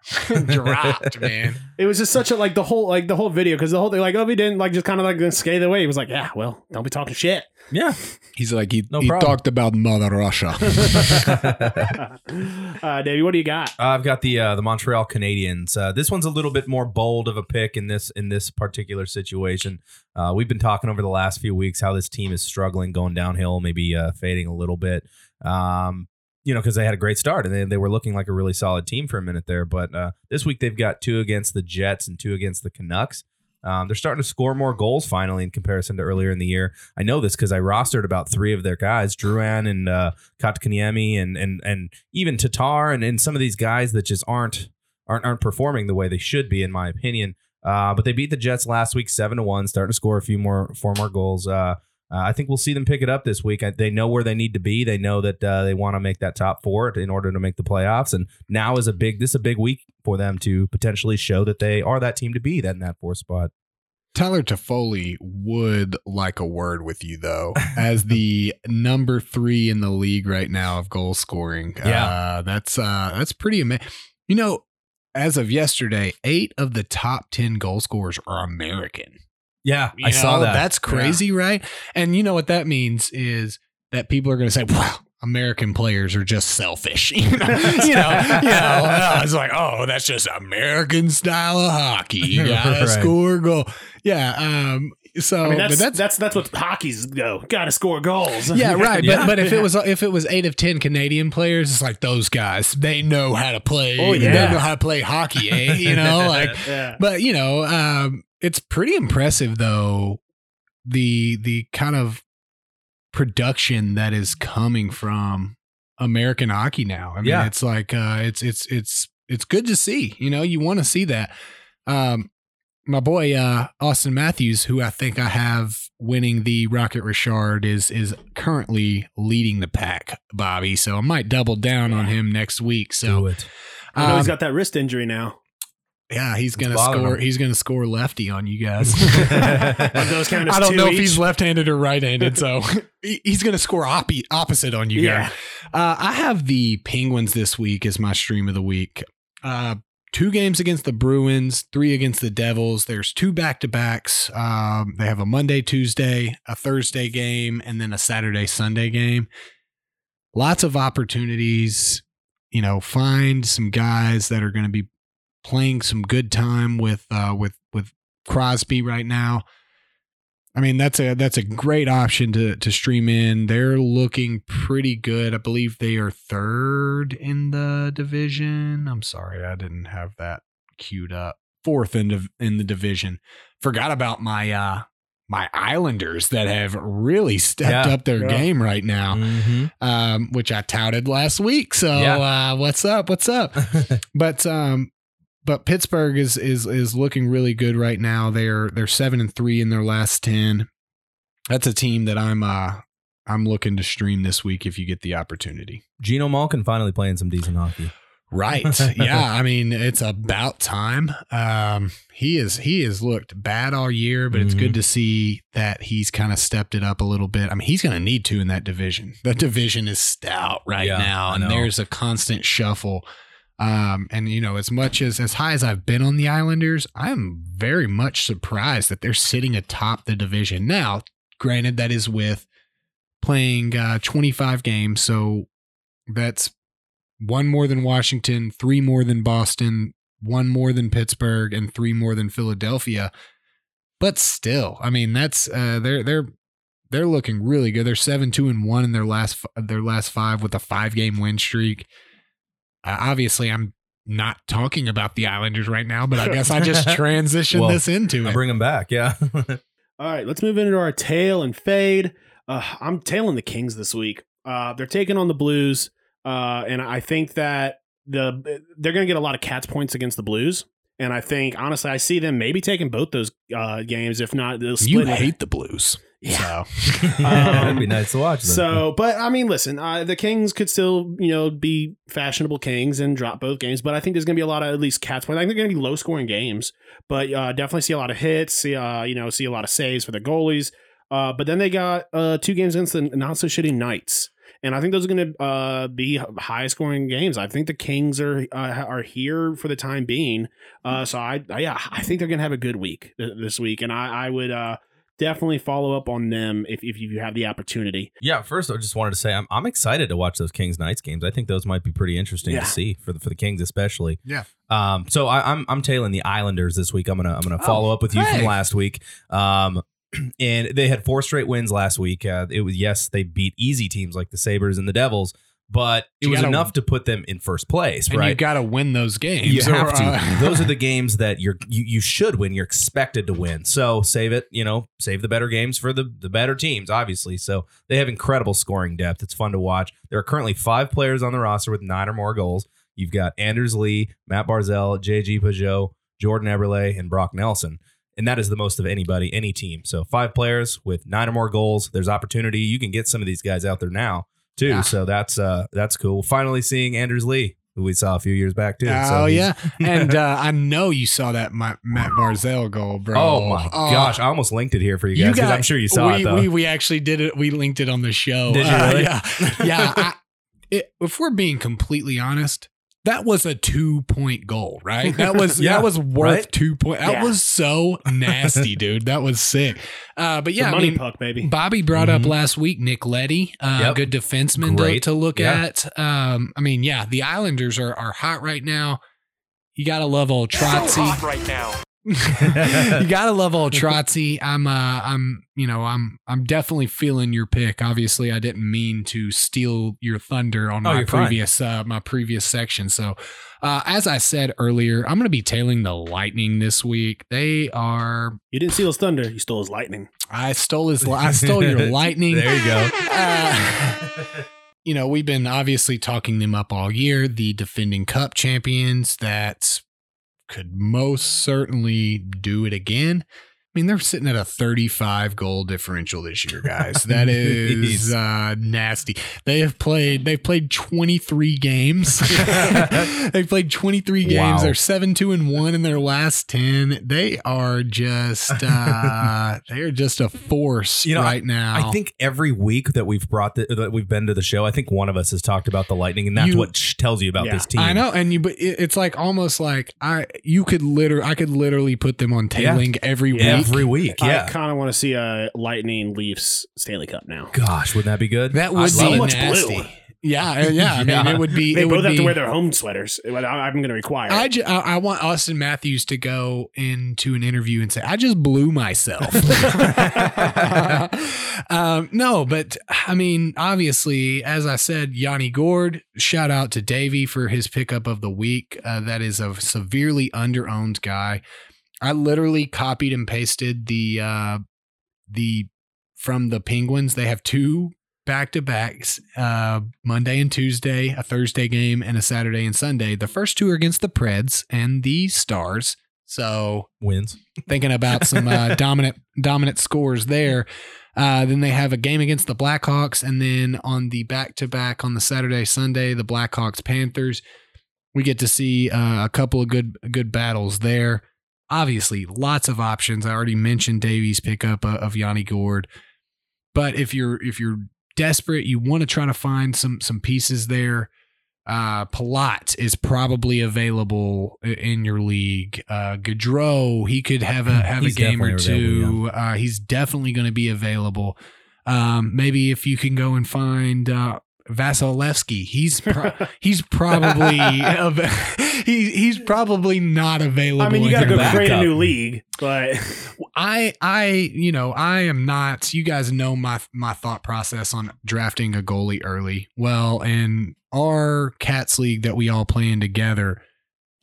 Speaker 4: dropped, man.
Speaker 3: It was just such a like the whole like the whole video because the whole thing like Ovi didn't like just kind of like skate away. He was like, yeah, well, don't be talking shit.
Speaker 5: Yeah.
Speaker 4: He's like he,
Speaker 5: No
Speaker 4: he
Speaker 5: problem.
Speaker 4: talked about Mother Russia.
Speaker 3: uh, Davey, what do you got?
Speaker 5: I've got the uh, the Montreal Canadiens. Uh, this one's a little bit more bold of a pick in this in this particular situation. Uh, we've been talking over the last few weeks how this team is struggling, going downhill, maybe uh, fading a little bit. Um, you know, because they had a great start and they, they were looking like a really solid team for a minute there. But uh, this week they've got two against the Jets and two against the Canucks. Um, they're starting to score more goals finally in comparison to earlier in the year. I know this because I rostered about three of their guys, Drouin and uh, Kotkaniemi and and and even Tatar and, and some of these guys that just aren't aren't aren't performing the way they should be, in my opinion. Uh, but they beat the Jets last week, seven to one, starting to score a few more four more goals. Uh, uh, I think we'll see them pick it up this week. I, they know where they need to be. They know that uh, they want to make that top four in order to make the playoffs. And now is a big this is a big week for them to potentially show that they are that team to be that in that fourth spot.
Speaker 4: Tyler Toffoli would like a word with you though, as the number three in the league right now of goal scoring.
Speaker 5: Yeah.
Speaker 4: uh, that's uh, that's pretty amazing. You know, as of yesterday, eight of the top ten goal scorers are American.
Speaker 5: Yeah,
Speaker 4: You
Speaker 5: I saw that.
Speaker 4: That's crazy, right? And you know what that means is that people are going to say, "Well, American players are just selfish." you know, you know, you know, it's like, "Oh, that's just American style of hockey. You got to
Speaker 5: Right.
Speaker 4: score a goal." Yeah, um, So
Speaker 3: I mean,
Speaker 4: but
Speaker 3: that's,
Speaker 4: that's
Speaker 3: that's that's what hockey's go. Got to score goals.
Speaker 4: yeah, right.
Speaker 5: Yeah.
Speaker 4: But but if it was if it was eight of ten Canadian players, it's like those guys. They know how to play.
Speaker 3: Oh,
Speaker 4: They
Speaker 3: yeah.
Speaker 4: know how to play hockey. Eh? You know, like
Speaker 3: yeah.
Speaker 4: but you know, um, it's pretty impressive though. The the kind of production that is coming from American hockey now. I mean,
Speaker 5: Yeah.
Speaker 4: it's like uh, it's it's it's it's good to see. You know, you want to see that. Um, my boy uh, Auston Matthews, who I think I have winning the Rocket Richard, is is currently leading the pack, Bobby. So I might double down on him next week. So.
Speaker 3: I know he's
Speaker 4: um,
Speaker 3: got that wrist injury now.
Speaker 4: Yeah, he's gonna score.
Speaker 5: him.
Speaker 4: He's gonna score lefty on you guys.
Speaker 3: Those count as
Speaker 4: I don't know if he's left-handed or right-handed, so he's going to score oppi- opposite on you
Speaker 3: Yeah.
Speaker 4: guys. Uh, I have the Penguins this week as my stream of the week. Uh, two games against the Bruins, three against the Devils. There's two back-to-backs. Um, they have a Monday, Tuesday, a Thursday game, and then a Saturday, Sunday game. Lots of opportunities. You know, find some guys that are going to be playing some good time with uh, with with Crosby right now. I mean, that's a that's a great option to to stream in. They're looking pretty good. I believe they are third in the division. I'm sorry, I didn't have that queued up. Fourth in div- in the division. Forgot about my uh my Islanders that have really stepped
Speaker 5: Yeah.
Speaker 4: up their
Speaker 3: Yeah.
Speaker 4: game right now,
Speaker 5: Mhm.
Speaker 4: um, which I touted last week. So
Speaker 5: Yeah.
Speaker 4: uh, what's up? What's up? but um but Pittsburgh is is is looking really good right now. They're they're seven and three in their last ten. That's a team that I'm uh I'm looking to stream this week if you get the opportunity.
Speaker 5: Geno Malkin finally playing some decent hockey.
Speaker 4: Right. yeah. I mean, it's about time. Um, he is he has looked bad all year, but it's
Speaker 5: Mhm.
Speaker 4: good to see that he's kind of stepped it up a little bit. I mean, he's going to need to in that division. That division is stout right
Speaker 5: Yeah,
Speaker 4: now, and there's a constant shuffle. Um, and you know, as much as as high as I've been on the Islanders, I'm very much surprised that they're sitting atop the division now. Granted, that is with playing uh, 25 games, so that's one more than Washington, three more than Boston, one more than Pittsburgh, and three more than Philadelphia. But still, I mean, that's uh, they're they're they're looking really good. They're seven two and one in their last their last five with a five game win streak. Uh, obviously, I'm not talking about the Islanders right now, but I guess I just transitioned
Speaker 5: Well,
Speaker 4: this into
Speaker 5: I
Speaker 4: it.
Speaker 5: bring them back. Yeah.
Speaker 3: All right, let's move into our tail and fade. Uh, I'm tailing the Kings this week. Uh, they're taking on the Blues, uh, and I think that the they're going to get a lot of Cats points against the Blues. And I think honestly, I see them maybe taking both those uh, games. If not, they'll split.
Speaker 4: you
Speaker 3: it.
Speaker 4: hate the Blues,
Speaker 3: Yeah.
Speaker 4: so
Speaker 5: That'd be nice to watch. Then.
Speaker 3: So, but I mean, listen, uh, the Kings could still, you know, be fashionable Kings and drop both games. But I think there's going to be a lot of at least Cats. I think they're going to be low scoring games, but uh, definitely see a lot of hits. See, uh, you know, see a lot of saves for the goalies. Uh, but then they got uh, two games against the not so shitty Knights, and I think those are going to uh, be high scoring games. I think the Kings are uh, are here for the time being. Uh, so I, I yeah, I think they're going to have a good week th- this week, and I, I would. Definitely follow up on them if, if you have the opportunity.
Speaker 5: yeah, first I just wanted to say I'm I'm excited to watch those Kings Knights games. I think those might be pretty interesting
Speaker 3: Yeah.
Speaker 5: to see for the for the Kings especially.
Speaker 4: Yeah.
Speaker 5: Um. So I, I'm I'm tailing the Islanders this week. I'm gonna I'm gonna
Speaker 3: Oh,
Speaker 5: follow up with you
Speaker 4: hey.
Speaker 5: from last week. Um. And they had four straight wins last week. Uh, it was yes, they beat easy teams like the Sabres and the Devils, but it
Speaker 4: You
Speaker 5: was
Speaker 4: gotta-
Speaker 5: enough to put them in first place,
Speaker 4: and
Speaker 5: right?
Speaker 4: you got to win those games.
Speaker 5: You have
Speaker 4: or,
Speaker 5: to.
Speaker 4: uh,
Speaker 5: Those are the games that you're you, you should win. You're expected to win. So save it. You know, save the better games for the the better teams. Obviously, so they have incredible scoring depth. It's fun to watch. There are currently five players on the roster with nine or more goals. You've got Anders Lee, Matt Barzal, JG Pageau, Jordan Eberle, and Brock Nelson. And that is the most of anybody, any team. So five players with nine or more goals. There's opportunity. You can get some of these guys out there now too.
Speaker 4: Yeah.
Speaker 5: So that's uh that's cool. Finally seeing Anders Lee, who we saw a few years back too.
Speaker 4: Oh
Speaker 5: So
Speaker 4: yeah, and uh, I know you saw that Ma- Matt Barzal goal, bro.
Speaker 5: Oh my
Speaker 4: Oh,
Speaker 5: gosh! I almost linked it here for you guys because I'm sure you saw
Speaker 4: we,
Speaker 5: it though.
Speaker 4: We, we actually did it. We linked it on the show.
Speaker 5: Did you
Speaker 4: Uh,
Speaker 5: really?
Speaker 4: yeah, yeah. I, it, if we're being completely honest, that was a two point goal, right? That was
Speaker 5: Yeah,
Speaker 4: that was worth
Speaker 5: right?
Speaker 4: two point. That
Speaker 3: Yeah.
Speaker 4: was so nasty, dude. That was sick. Uh, but yeah,
Speaker 3: the
Speaker 4: I
Speaker 3: money
Speaker 4: mean,
Speaker 3: puck, baby.
Speaker 4: Bobby brought up
Speaker 5: Mhm.
Speaker 4: last week Nick Leddy, uh,
Speaker 5: Yep.
Speaker 4: good defenseman to,
Speaker 5: Great.
Speaker 4: to look
Speaker 5: Yeah.
Speaker 4: at. Um, I mean, yeah, the Islanders are are hot right now. You gotta love old Trotzy.
Speaker 6: right now.
Speaker 4: You gotta love old Trotzy. I'm uh I'm you know, I'm I'm definitely feeling your pick. Obviously, I didn't mean to steal your thunder on
Speaker 5: Oh,
Speaker 4: my
Speaker 5: you're fine.
Speaker 4: previous uh my previous section. So uh as I said earlier, I'm gonna be tailing the lightning this week. They are
Speaker 3: You didn't steal his thunder. You stole his lightning.
Speaker 4: I stole his I stole your lightning.
Speaker 5: There you go.
Speaker 4: Uh, you know, we've been obviously talking them up all year, the defending cup champions that could most certainly do it again. I mean, they're sitting at a 35 goal differential this year, guys. That is uh, nasty. They have played. They've played 23 games. they've played 23 games.
Speaker 5: Wow.
Speaker 4: They're seven, two, and one in their last 10. They are just. Uh, they are just a force
Speaker 5: You know,
Speaker 4: right now.
Speaker 5: I think every week that we've brought the, that we've been to the show, I think one of us has talked about the Lightning, and that's
Speaker 4: You-
Speaker 5: what tells you about
Speaker 3: Yeah.
Speaker 5: this team.
Speaker 4: I know, and you, but it, it's like almost like I, you could literally, I could literally put them on
Speaker 5: Yeah.
Speaker 4: tailing every week.
Speaker 5: Every week. Yeah.
Speaker 3: I kind of want to see a Lightning Leafs Stanley Cup now.
Speaker 5: Gosh, wouldn't that be good?
Speaker 4: That
Speaker 5: I
Speaker 4: would
Speaker 5: love
Speaker 4: be
Speaker 5: it.
Speaker 3: much
Speaker 4: nasty.
Speaker 3: blue.
Speaker 4: Yeah, uh, yeah. I mean,
Speaker 5: Yeah.
Speaker 4: it would be.
Speaker 3: They
Speaker 4: it
Speaker 3: both
Speaker 4: would
Speaker 3: have
Speaker 4: be,
Speaker 3: to wear their home sweaters. I- I'm going to require.
Speaker 4: I, ju- I, I want Auston Matthews to go into an interview and say, "I just blew myself." um, no, but I mean, obviously, as I said, Yanni Gourde. Shout out to Davey for his pickup of the week. Uh, that is a severely underowned guy. I literally copied and pasted the uh, the from the Penguins. They have two back to backs, uh, Monday and Tuesday, a Thursday game, and a Saturday and Sunday. The first two are against the Preds and the Stars. So
Speaker 5: Wins.
Speaker 4: thinking about some uh, dominant dominant scores there. Uh, then they have a game against the Blackhawks, and then on the back to back on the Saturday Sunday, the Blackhawks Panthers. We get to see uh, a couple of good good battles there. Obviously, lots of options. I already mentioned Davies' pickup uh, of Yanni Gourde, but if you're if you're desperate, you want to try to find some some pieces there. Uh, Palat is probably available in your league. Uh, Goodrow, he could have a have
Speaker 5: He's
Speaker 4: a game or two. Uh, he's definitely going to be available. Um, maybe if you can go and find uh, Vasilevskiy, he's pro- he's probably av- he, he's probably not available.
Speaker 3: I mean, you got to go create a new league, but
Speaker 4: I I you know I am not. You guys know my my thought process on drafting a goalie early. Well, in our cats league that we all play in together,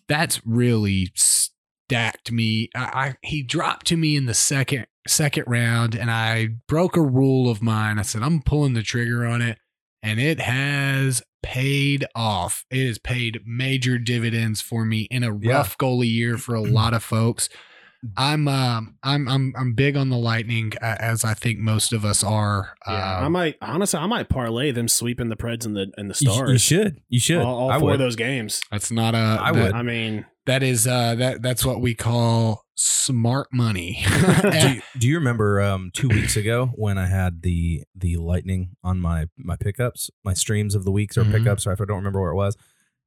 Speaker 4: that's really stacked me. I, I he dropped to me in the second second round, and I broke a rule of mine. I said I'm pulling the trigger on it, and it has paid off. It has paid major dividends for me in a
Speaker 5: Yeah.
Speaker 4: rough goalie year for a lot of folks. I'm um I'm I'm I'm big on the Lightning uh, as I think most of us are.
Speaker 3: yeah,
Speaker 4: Uh,
Speaker 3: I might honestly, I might parlay them sweeping the Preds and the and the Stars.
Speaker 5: you should. You should.
Speaker 3: all, all
Speaker 5: I
Speaker 3: four
Speaker 5: would.
Speaker 3: of those games.
Speaker 4: that's not a.
Speaker 5: I
Speaker 4: that-
Speaker 5: would.
Speaker 3: I mean,
Speaker 4: That is uh that that's what we call smart money.
Speaker 5: do, you, do you remember um, two weeks ago when I had the the lightning on my my pickups, my streams of the weeks or
Speaker 4: Mhm.
Speaker 5: pickups, or if I don't remember where it was,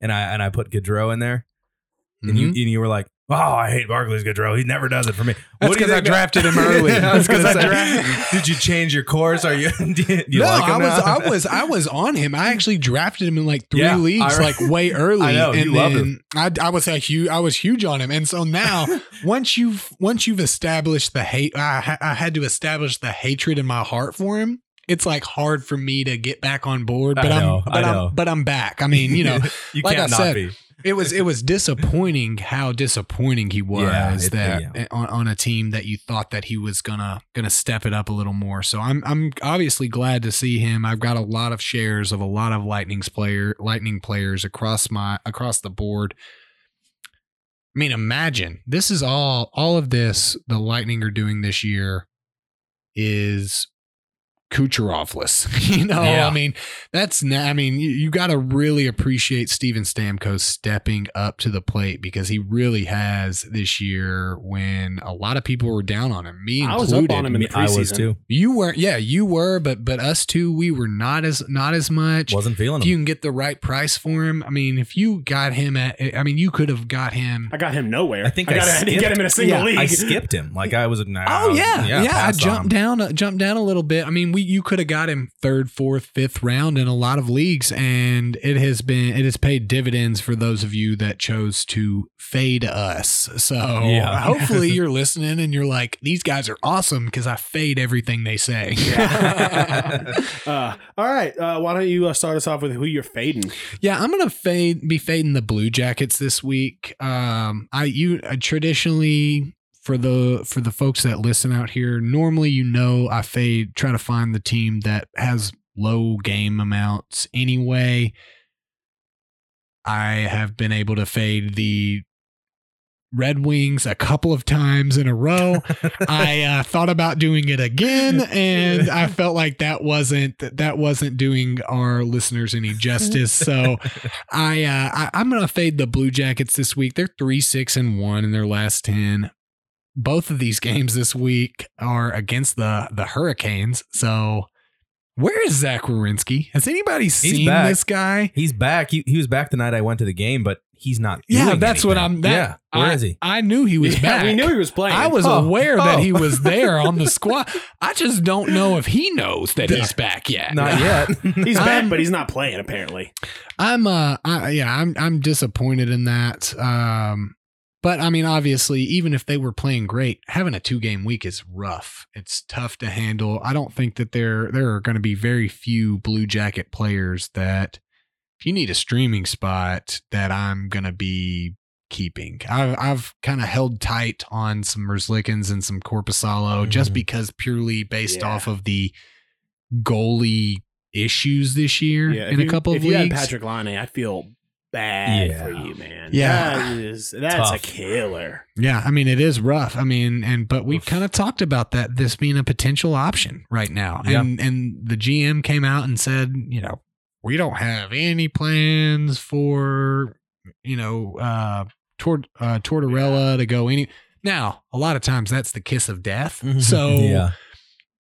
Speaker 5: and I and I put Goodrow in there, and you
Speaker 4: Mhm.
Speaker 5: and you were like, "Oh, I hate Barclays Goodrow. He never does it for me."
Speaker 4: That's
Speaker 5: What do you
Speaker 4: 'cause I drafted him early.
Speaker 5: I
Speaker 4: That's 'cause
Speaker 5: gonna
Speaker 4: I drafted-
Speaker 5: Did you change your course? Are you? You,
Speaker 4: no,
Speaker 5: like him
Speaker 4: I was? I was I was on him. I actually drafted him in like three
Speaker 5: Yeah,
Speaker 4: leagues,
Speaker 5: I-
Speaker 4: like way early.
Speaker 5: I know, you
Speaker 4: and
Speaker 5: love
Speaker 4: then I, I was a huge I was huge on him, and so now once you've once you've established the hate, I, I had to establish the hatred in my heart for him. It's like hard for me to get back on board,
Speaker 5: I
Speaker 4: but
Speaker 5: know,
Speaker 4: I'm but
Speaker 5: I know.
Speaker 4: I'm but I'm back. I mean, you know,
Speaker 5: you
Speaker 4: like
Speaker 5: can't
Speaker 4: I
Speaker 5: not
Speaker 4: said,
Speaker 5: be.
Speaker 4: It was it was disappointing how disappointing he was
Speaker 5: Yeah, it-
Speaker 4: that
Speaker 5: yeah.
Speaker 4: on, on a team that you thought that he was gonna gonna step it up a little more. So I'm I'm obviously glad to see him. I've got a lot of shares of a lot of Lightning's player Lightning players across my across the board. I mean, imagine this is all all of this the Lightning are doing this year is Kucherovless. you know,
Speaker 5: Yeah.
Speaker 4: I mean, that's na- I mean, you, you got to really appreciate Steven Stamkos stepping up to the plate because he really has this year when a lot of people were down on him. Me
Speaker 3: I
Speaker 4: included.
Speaker 3: was up on him in the
Speaker 5: I was
Speaker 3: preseason.
Speaker 5: too.
Speaker 4: You were, yeah, you were, but but us too, we were not as not as much.
Speaker 5: Wasn't feeling
Speaker 4: if you can get the right price for him, I mean, if you got him at, I mean, you could have got him.
Speaker 3: I got him nowhere.
Speaker 5: I think I,
Speaker 3: got,
Speaker 5: skipped,
Speaker 3: didn't get him in a single
Speaker 5: yeah,
Speaker 3: leage.
Speaker 5: I skipped him. Like I was. Nah,
Speaker 4: Oh yeah, yeah. I jumped down, uh, jumped down a little bit. I mean, we you could have got him third, fourth, fifth round in a lot of leagues, and it has been it has paid dividends for those of you that chose to fade us. So
Speaker 5: Yeah.
Speaker 4: hopefully you're listening and you're like, these guys are awesome because I fade everything they say.
Speaker 3: uh, all right. Uh, why don't you uh, start us off with who you're fading?
Speaker 4: Yeah, I'm gonna fade be fading the Blue Jackets this week. Um, I you uh, traditionally for the for the folks that listen out here, normally you know I fade try to find the team that has low game amounts anyway. I have been able to fade the Red Wings a couple of times in a row. I uh, thought about doing it again, and I felt like that wasn't that wasn't doing our listeners any justice. So I, uh, I I'm gonna fade the Blue Jackets this week. They're three six and one in their last ten. Both of these games this week are against the the Hurricanes. So where is Zach Werenski? Has anybody seen
Speaker 5: back.
Speaker 4: this guy?
Speaker 5: He's back. He, he was back the night I went to the game, but he's not.
Speaker 4: Yeah,
Speaker 5: doing
Speaker 4: that's what. I'm. That,
Speaker 5: yeah, where
Speaker 4: I,
Speaker 5: is he?
Speaker 4: I knew he was
Speaker 3: Yeah,
Speaker 4: back.
Speaker 3: we knew he was playing.
Speaker 4: I was
Speaker 5: Oh,
Speaker 4: aware that
Speaker 5: oh.
Speaker 4: he was there on the squad. I just don't know if he knows that he's back yet.
Speaker 5: Not yet.
Speaker 3: He's back,
Speaker 4: I'm-
Speaker 3: but he's not playing apparently.
Speaker 4: I'm uh I, yeah, I'm I'm disappointed in that. Um but I mean obviously even if they were playing great, having a two game week is rough. It's tough to handle. I don't think that there there are going to be very few Blue Jacket players that if you need a streaming spot that I'm going to be keeping. I've I've kind of held tight on some Merzlikins and some Korpisalo just
Speaker 5: Mhm.
Speaker 4: because purely based
Speaker 3: Yeah.
Speaker 4: off of the goalie issues this year
Speaker 3: Yeah,
Speaker 4: in
Speaker 3: if
Speaker 4: a
Speaker 3: you-
Speaker 4: couple
Speaker 3: if
Speaker 4: of
Speaker 3: you had. Patrik Laine, I feel bad
Speaker 5: Yeah.
Speaker 3: for you, man.
Speaker 4: Yeah.
Speaker 3: that is that's
Speaker 5: Tough.
Speaker 3: a killer.
Speaker 4: Yeah, I mean it is rough. I mean, and but we've kind of talked about that this being a potential option right now.
Speaker 5: Yeah.
Speaker 4: And and the GM came out and said, you know, we don't have any plans for, you know, uh toward uh Tortorella to go any now, a lot of times that's the kiss of death. So
Speaker 5: yeah,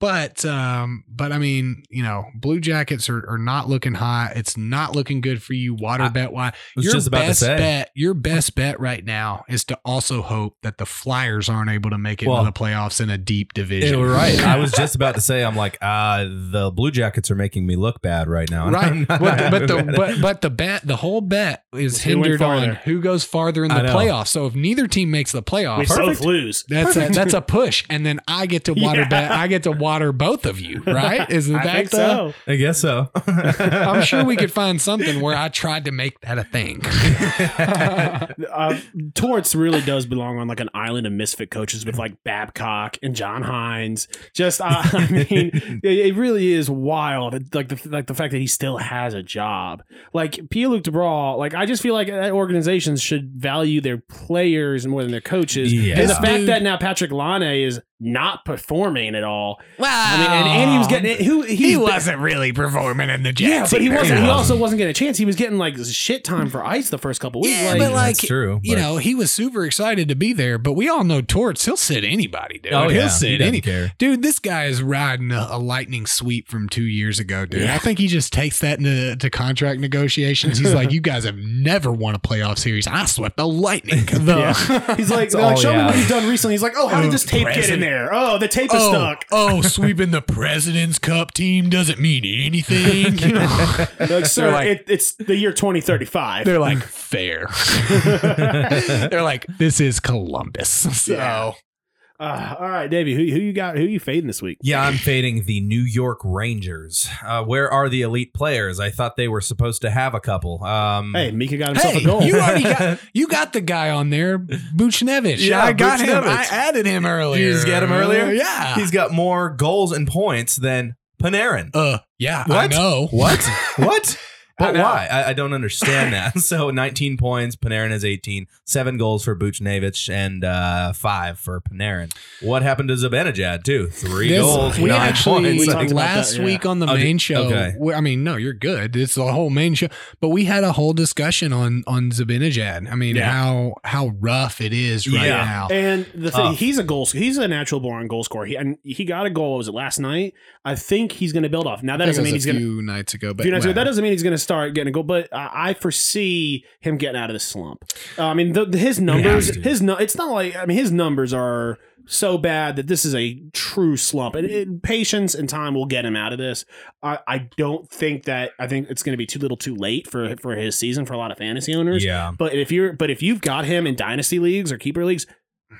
Speaker 4: but um, but I mean, you know, Blue Jackets are, are not looking hot. It's not looking good for you, water
Speaker 5: I
Speaker 4: bet
Speaker 5: why
Speaker 4: Your
Speaker 5: just about to
Speaker 4: best
Speaker 5: say.
Speaker 4: bet, your best bet right now is to also hope that the Flyers aren't able to make it
Speaker 5: Well,
Speaker 4: into the playoffs in a deep division.
Speaker 5: Yeah, right. I was just about to say, I'm like, uh, the Blue Jackets are making me look bad right now.
Speaker 4: Right,
Speaker 5: not
Speaker 4: but, but the but, but the bet the whole bet is
Speaker 3: Who went
Speaker 4: hindered on who goes farther in the playoffs. So if neither team makes the playoffs,
Speaker 3: We
Speaker 4: playoffs,
Speaker 3: both lose.
Speaker 4: that's a, that's a push, and then I get to water
Speaker 3: Yeah.
Speaker 4: bet. I get to water both of you, right? Isn't
Speaker 3: I
Speaker 4: that
Speaker 3: think
Speaker 4: the,
Speaker 3: so.
Speaker 5: I guess so.
Speaker 4: I'm sure we could find something where I tried to make that a thing.
Speaker 3: uh, Torts really does belong on like an island of misfit coaches with like Babcock and John Hynes. Just, uh, I mean, it, it really is wild. It- Like the like the fact that he still has a job. Like Pierre-Luc Dubois. Like I just feel like organizations should value their players more than their coaches.
Speaker 5: Yeah.
Speaker 3: And the fact
Speaker 4: dude-
Speaker 3: that now Patrik Laine is not performing at all.
Speaker 4: Wow.
Speaker 3: I mean, and, and he was getting who
Speaker 4: he
Speaker 3: he's-
Speaker 4: wasn't really performing in the Jets.
Speaker 3: Yeah, but he
Speaker 4: either.
Speaker 3: wasn't. He also wasn't getting a chance. He was getting like shit time for ice the first couple weeks.
Speaker 4: Yeah,
Speaker 3: like,
Speaker 4: but like
Speaker 5: That's true,
Speaker 4: you
Speaker 5: but-
Speaker 4: know, he was super excited to be there. But we all know Torts. He'll sit anybody, dude.
Speaker 5: Oh,
Speaker 4: he'll
Speaker 5: yeah.
Speaker 4: sit
Speaker 5: He
Speaker 4: any.
Speaker 5: care.
Speaker 4: Dude, this guy is riding a, a lightning sweep from two years ago, dude.
Speaker 3: Yeah.
Speaker 4: I think he just takes that into to contract negotiations. He's like, "You guys have never won a playoff series. I swept the Lightning." The-
Speaker 3: Yeah. He's like, like
Speaker 5: all
Speaker 3: show
Speaker 5: he
Speaker 3: me what
Speaker 5: has.
Speaker 3: he's done recently. He's like, oh, how did this tape get in
Speaker 4: president.
Speaker 3: There? Oh, the tape is
Speaker 4: Oh,
Speaker 3: stuck.
Speaker 4: oh, sweeping the President's Cup team doesn't mean anything. You know?
Speaker 3: Like, sir,
Speaker 4: like-
Speaker 3: it, it's the year 2035.
Speaker 4: They're like, fair. They're like, this is Columbus. So
Speaker 3: Yeah. Uh, all right, Davey, who, who you got? Who you fading this week?
Speaker 5: Yeah, I'm fading the New York Rangers. Uh, where are the elite players? I thought they were supposed to have a couple. Um,
Speaker 3: Hey, Mika got himself
Speaker 4: Hey,
Speaker 3: a goal.
Speaker 4: you already got you got the guy on there, Buchnevich.
Speaker 5: Yeah,
Speaker 4: I got him. I added him earlier.
Speaker 5: you just get him earlier?
Speaker 4: Yeah.
Speaker 5: He's got more goals and points than Panarin.
Speaker 4: uh yeah, I know.
Speaker 5: What? what?
Speaker 4: I
Speaker 5: But
Speaker 4: know.
Speaker 5: why? I, I don't understand that. So 19 points, Panarin has 18, seven goals for Buchnevich, and uh, five for Panarin. What happened to Zibanejad too? Three
Speaker 4: This-
Speaker 5: goals,
Speaker 4: we
Speaker 5: nine
Speaker 4: actually
Speaker 5: points.
Speaker 3: We talked
Speaker 5: Like,
Speaker 4: last
Speaker 3: that, yeah.
Speaker 4: week on the
Speaker 5: Oh,
Speaker 4: main show.
Speaker 5: okay.
Speaker 4: we- I mean, no, you're good. It's the whole main show, but we had a whole discussion on on Zibanejad. I mean,
Speaker 3: Yeah.
Speaker 4: how how rough it is right
Speaker 5: Yeah.
Speaker 4: now.
Speaker 3: And the thing,
Speaker 5: Tough.
Speaker 3: he's a goal. He's a natural born goal scorer. He and he got a goal. Was it last night? I think he's going to build off. Now that doesn't mean he's going to.
Speaker 4: few nights ago, but
Speaker 3: Few nights ago, that doesn't mean he's going to start getting a goal, but I I foresee him getting out of the slump. Uh, I mean, the, the- his numbers,
Speaker 5: to.
Speaker 3: his no, it's not like I mean, his numbers are so bad that this is a true slump, and it, patience and time will get him out of this. I, I don't think that I think it's going to be too little, too late for for his season for a lot of fantasy owners.
Speaker 5: Yeah.
Speaker 3: But if you're but if you've got him in dynasty leagues or keeper leagues,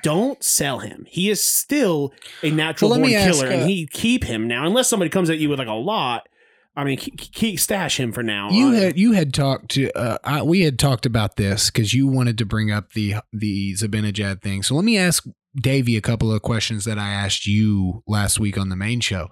Speaker 3: don't sell him. He is still a natural
Speaker 4: Well,
Speaker 3: born
Speaker 4: me ask,
Speaker 3: killer,
Speaker 4: uh,
Speaker 3: and he keep him now unless somebody comes at you with like a lot. I mean, keep, keep stash him for now.
Speaker 4: You
Speaker 3: Uh,
Speaker 4: had you had talked to uh, I, we had talked about this because you wanted to bring up the the Zibanejad thing. So let me ask Davey a couple of questions that I asked you last week on the main show.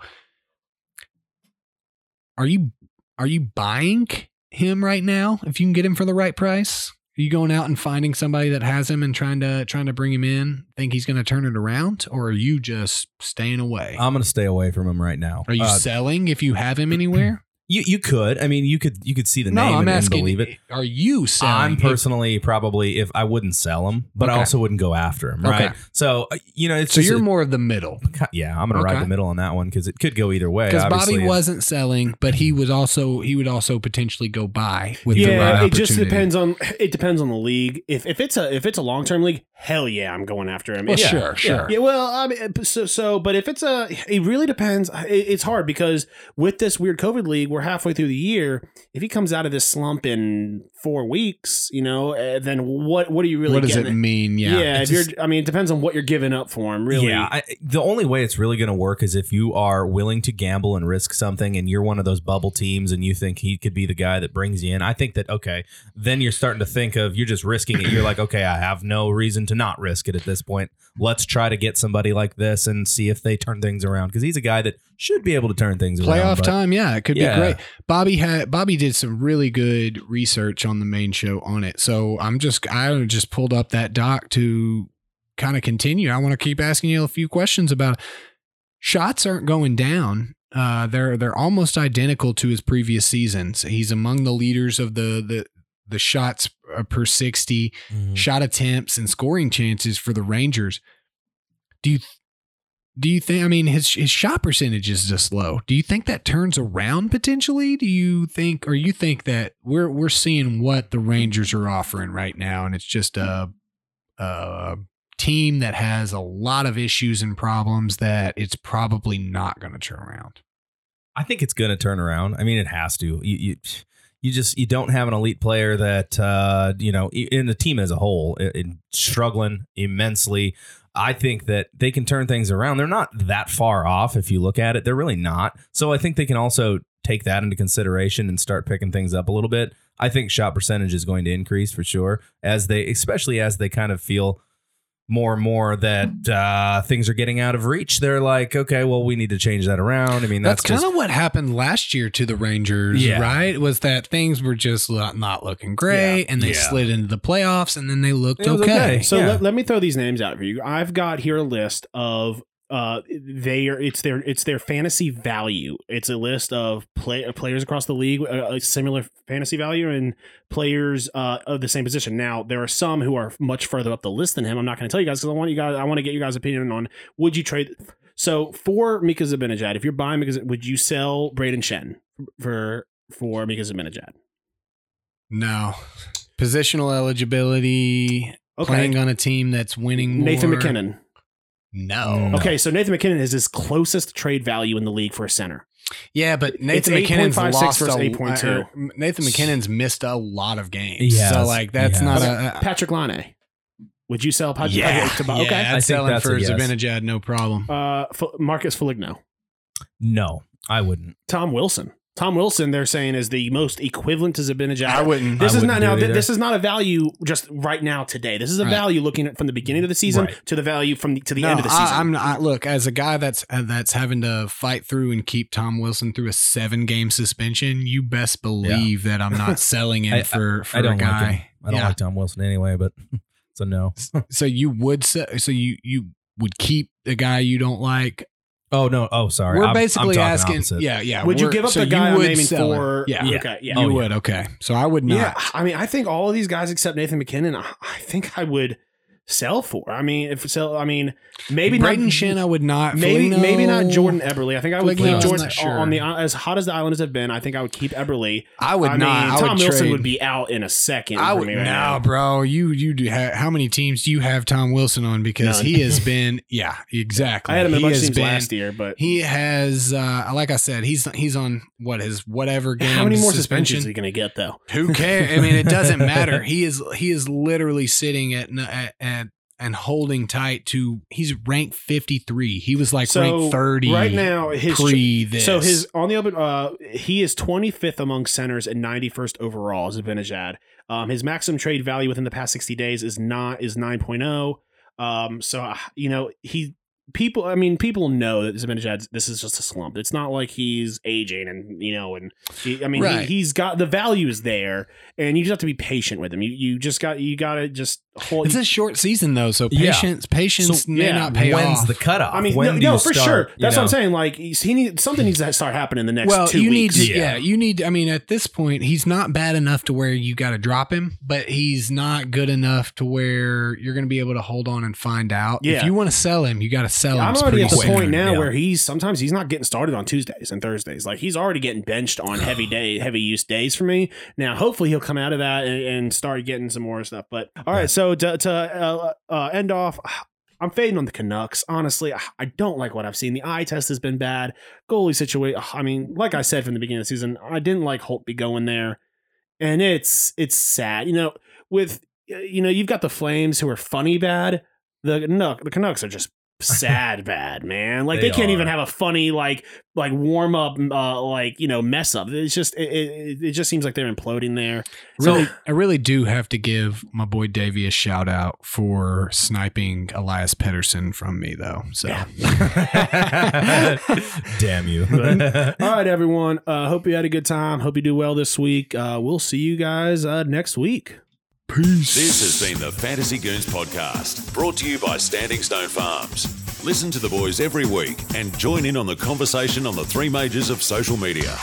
Speaker 4: Are you are you buying him right now? If you can get him for the right price, are you going out and finding somebody that has him and trying to trying to bring him in? Think he's going to turn it around, or are you just staying away?
Speaker 5: I'm gonna stay away from him right now.
Speaker 4: are you
Speaker 5: Uh,
Speaker 4: selling if you have him anywhere?
Speaker 5: You you could. I mean, you could you could see the
Speaker 4: no,
Speaker 5: name
Speaker 4: I'm
Speaker 5: and, and
Speaker 4: asking.
Speaker 5: believe it.
Speaker 4: Are you selling?
Speaker 5: I'm
Speaker 4: if-
Speaker 5: personally probably if I wouldn't sell him, but I
Speaker 4: Okay.
Speaker 5: also wouldn't go after him, right?
Speaker 4: Okay.
Speaker 5: So uh, you know, it's
Speaker 4: So
Speaker 5: just
Speaker 4: you're
Speaker 5: a-
Speaker 4: more of the middle.
Speaker 5: yeah. I'm gonna ride the middle on that one because it could go either way.
Speaker 4: Because Bobby
Speaker 5: obviously.
Speaker 4: wasn't selling, but he was also he would also potentially go buy with the
Speaker 3: yeah,
Speaker 4: right
Speaker 3: it just depends on it depends on the league. If if it's a if it's a long term league, hell yeah, I'm going after him.
Speaker 4: Well,
Speaker 3: If-
Speaker 4: sure, sure.
Speaker 3: Yeah, well, I mean, so so, but if it's a, it really depends. It, it's hard because with this weird COVID league, we're halfway through the year. If he comes out of this slump in four weeks, you know, uh, then what what are you really?
Speaker 4: what does it
Speaker 3: getting?
Speaker 4: mean? Yeah.
Speaker 3: Yeah, if
Speaker 5: just-
Speaker 3: you're, I mean, it depends on what you're giving up for him. Really,
Speaker 5: Yeah, I, the only way it's really going to work is if you are willing to gamble and risk something, and you're one of those bubble teams, and you think he could be the guy that brings you in. I think that okay, then you're starting to think of you're just risking it. You're like, okay, I have no reason to not risk it at this point. Let's try to get somebody like this and see if they turn things around because he's a guy that should be able to turn things around.
Speaker 4: Playoff time, yeah, it could
Speaker 5: Yeah.
Speaker 4: be great. Bobby had Bobby did some really good research on the main show on it. So I'm just I just pulled up that doc to kind of continue. I want to keep asking you a few questions about it. shots aren't going down. Uh, they're they're almost identical to his previous seasons. He's among the leaders of the the the shots uh, per 60
Speaker 5: Mhm.
Speaker 4: shot attempts and scoring chances for the Rangers. Do you do you think I mean his his shot percentage is just low. Do you think that turns around potentially? Do you think or you think that we're we're seeing what the Rangers are offering right now and it's just a a team that has a lot of issues and problems that it's probably not going to turn around.
Speaker 5: I think it's going to turn around. I mean, it has to. You, you, you just you don't have an elite player that uh, you know in the team as a whole in struggling immensely. I think that they can turn things around. They're not that far off if you look at it. They're really not. So I think they can also take that into consideration and start picking things up a little bit. I think shot percentage is going to increase for sure as they, especially as they kind of feel more and more that uh, things are getting out of reach. They're like, okay, well, we need to change that around. I mean,
Speaker 4: That's,
Speaker 5: that's,
Speaker 4: kind of what happened last year to the Rangers,
Speaker 5: Yeah.
Speaker 4: right? Was that things were just not, not looking great
Speaker 5: Yeah.
Speaker 4: and they
Speaker 5: Yeah.
Speaker 4: slid into the playoffs and then they looked okay.
Speaker 5: okay.
Speaker 3: So
Speaker 5: Yeah.
Speaker 3: let, let me throw these names out for you. I've got here a list of uh they are it's their it's their fantasy value. It's a list of play uh, players across the league uh, a similar fantasy value and players uh of the same position. Now there are some who are much further up the list than him. I'm not going to tell you guys because I want you guys I want to get you guys' opinion on would you trade. So for Mika Zibanejad, if you're buying Mika, would you sell Brayden Schenn for for Mika Zibanejad?
Speaker 4: No. Positional eligibility,
Speaker 3: Okay,
Speaker 4: playing on a team that's winning more.
Speaker 3: Nathan MacKinnon.
Speaker 4: No.
Speaker 5: No.
Speaker 3: Okay, so Nathan MacKinnon is his closest trade value in the league for a center.
Speaker 4: Yeah, but Nathan
Speaker 3: It's
Speaker 4: MacKinnon's
Speaker 3: 8.56
Speaker 4: lost a,
Speaker 3: 8.2.
Speaker 4: uh, Nathan MacKinnon's missed a lot of games.
Speaker 5: He has.
Speaker 4: So like that's
Speaker 5: He
Speaker 4: not
Speaker 5: has.
Speaker 4: a, a
Speaker 3: Patrik Laine. Would you sell Patrick?
Speaker 4: yeah,
Speaker 3: okay, to-
Speaker 4: yeah,
Speaker 3: okay.
Speaker 5: I
Speaker 4: I'd
Speaker 5: think
Speaker 4: sell him
Speaker 5: that's
Speaker 4: for
Speaker 5: a yes.
Speaker 4: Zibanejad, no problem.
Speaker 3: Uh, F- Marcus Foligno,
Speaker 5: no, I wouldn't.
Speaker 3: Tom Wilson. Tom Wilson, they're saying is the most equivalent to Zibanejad.
Speaker 4: wouldn't.
Speaker 3: This
Speaker 5: I
Speaker 3: is not
Speaker 5: wouldn't
Speaker 3: now. th- This is not a value just right now today. This is a
Speaker 4: Right.
Speaker 3: value looking at from the beginning of the season
Speaker 5: Right.
Speaker 3: to the value from the, to the
Speaker 4: no,
Speaker 3: end of the season.
Speaker 4: I, I'm not. Look, as a guy that's uh, that's having to fight through and keep Tom Wilson through a seven game suspension, you best believe that I'm not selling him
Speaker 5: I- I-
Speaker 4: for for
Speaker 5: I don't
Speaker 4: a
Speaker 5: like him.
Speaker 4: guy.
Speaker 5: I don't
Speaker 4: Yeah.
Speaker 5: like Tom Wilson anyway, but so no.
Speaker 4: So you would se- so you you would keep the guy you don't like.
Speaker 5: Oh no. Oh, sorry.
Speaker 4: We're
Speaker 5: I'm- I'm
Speaker 4: basically
Speaker 5: talking
Speaker 4: asking.
Speaker 5: opposite.
Speaker 4: Yeah, yeah.
Speaker 3: would you
Speaker 4: we're-
Speaker 3: give up
Speaker 4: so
Speaker 3: the guy
Speaker 4: you
Speaker 3: I'm
Speaker 4: would
Speaker 3: naming
Speaker 4: sell him.
Speaker 3: for?
Speaker 4: Yeah,
Speaker 5: Yeah.
Speaker 3: Okay. Yeah.
Speaker 5: Oh,
Speaker 4: you
Speaker 5: yeah.
Speaker 4: would. Okay, so I would not.
Speaker 3: Yeah, I mean, I think all of these guys except Nathan MacKinnon. I I think I would sell for. I mean, if sell, I mean, maybe
Speaker 4: Brayden
Speaker 3: not,
Speaker 4: Schenn, I would not.
Speaker 3: Maybe
Speaker 4: Foligno-
Speaker 3: maybe not Jordan Eberle. I think I would
Speaker 4: Foligno's
Speaker 3: keep Jordan
Speaker 4: sure.
Speaker 3: on the as hot as the Islanders have been. I think I would keep Eberle.
Speaker 4: I would
Speaker 3: I
Speaker 4: not.
Speaker 3: mean,
Speaker 4: I
Speaker 3: Tom
Speaker 4: would
Speaker 3: Wilson
Speaker 4: trade.
Speaker 3: would be out in a second.
Speaker 4: I would
Speaker 3: right
Speaker 4: no,
Speaker 3: now.
Speaker 4: bro. You you do. Ha- how many teams do you have Tom Wilson on? Because
Speaker 3: None.
Speaker 4: he has been. Yeah, exactly.
Speaker 3: I had him in a
Speaker 4: he
Speaker 3: bunch of teams
Speaker 4: been.
Speaker 3: last year, but
Speaker 4: He has, uh, like I said, he's he's on what his whatever game.
Speaker 3: how many more
Speaker 4: suspension.
Speaker 3: suspensions are you going to get though?
Speaker 4: Who cares? I mean, it doesn't matter. He is he is literally sitting at at, at and holding tight to. He's ranked fifty three. He was like
Speaker 3: So,
Speaker 4: ranked thirty
Speaker 3: right now, his
Speaker 4: pre this.
Speaker 3: So his on the open, uh, he is 25th among centers and 91st overall as a Benajad. Um, his maximum trade value within the past 60 days is not is 9.0. Um, so uh, you know he people. I mean, people know that Zibanejad. This is just a slump. It's not like he's aging and you know, and he, I mean,
Speaker 4: Right.
Speaker 3: he, he's got the value is there, and you just have to be patient with him. You you just got you got to just hold.
Speaker 4: it's a short season though, so
Speaker 5: Yeah.
Speaker 4: patience patience
Speaker 3: So,
Speaker 4: may
Speaker 3: yeah,
Speaker 4: not pay
Speaker 5: When's
Speaker 4: off.
Speaker 5: the cutoff?
Speaker 3: I mean,
Speaker 5: when
Speaker 3: no,
Speaker 5: do
Speaker 3: no
Speaker 5: you
Speaker 3: for
Speaker 5: start,
Speaker 3: sure.
Speaker 5: you
Speaker 3: That's what I'm
Speaker 5: know?
Speaker 3: saying. Like he need something needs to start happening in the next
Speaker 4: well,
Speaker 3: two
Speaker 4: you
Speaker 3: weeks.
Speaker 4: need to,
Speaker 5: Yeah.
Speaker 4: yeah. you need. I mean, at this point, he's not bad enough to where you got to drop him, but he's not good enough to where you're going to be able to hold on and find out.
Speaker 3: Yeah.
Speaker 4: If you want to sell him, you got to sell him.
Speaker 3: I'm already
Speaker 4: pretty
Speaker 3: at the
Speaker 4: quick.
Speaker 3: point now
Speaker 5: Yeah.
Speaker 3: where he's sometimes he's not getting started on Tuesdays and Thursdays. Like he's already getting benched on heavy day, heavy use days for me. Now, hopefully, he'll come out of that and, and start getting some more stuff. But all right, so to, to uh, uh, end off. I'm fading on the Canucks. Honestly, I- I don't like what I've seen. The eye test has been bad. Goalie situation. I mean, like I said from the beginning of the season, I didn't like Holtby going there, and it's it's sad. You know, with you know you've got the Flames who are funny bad. The no, the Canucks are just sad bad, man. Like they,
Speaker 5: They
Speaker 3: can't
Speaker 5: are.
Speaker 3: even have a funny like like warm up uh, like you know mess up. It's just it, it, it just seems like they're imploding there.
Speaker 4: Really, I really do have to give my boy Davey a shout out for sniping Elias Pettersson from me, though. So
Speaker 5: Damn you.
Speaker 3: All right, everyone. Uh, hope you had a good time. Hope you do well this week. Uh, we'll see you guys uh, next week.
Speaker 1: This has been the Fantasy Goons podcast, brought to you by Standing Stone Farms. Listen to the boys every week and join in on the conversation on the three majors of social media.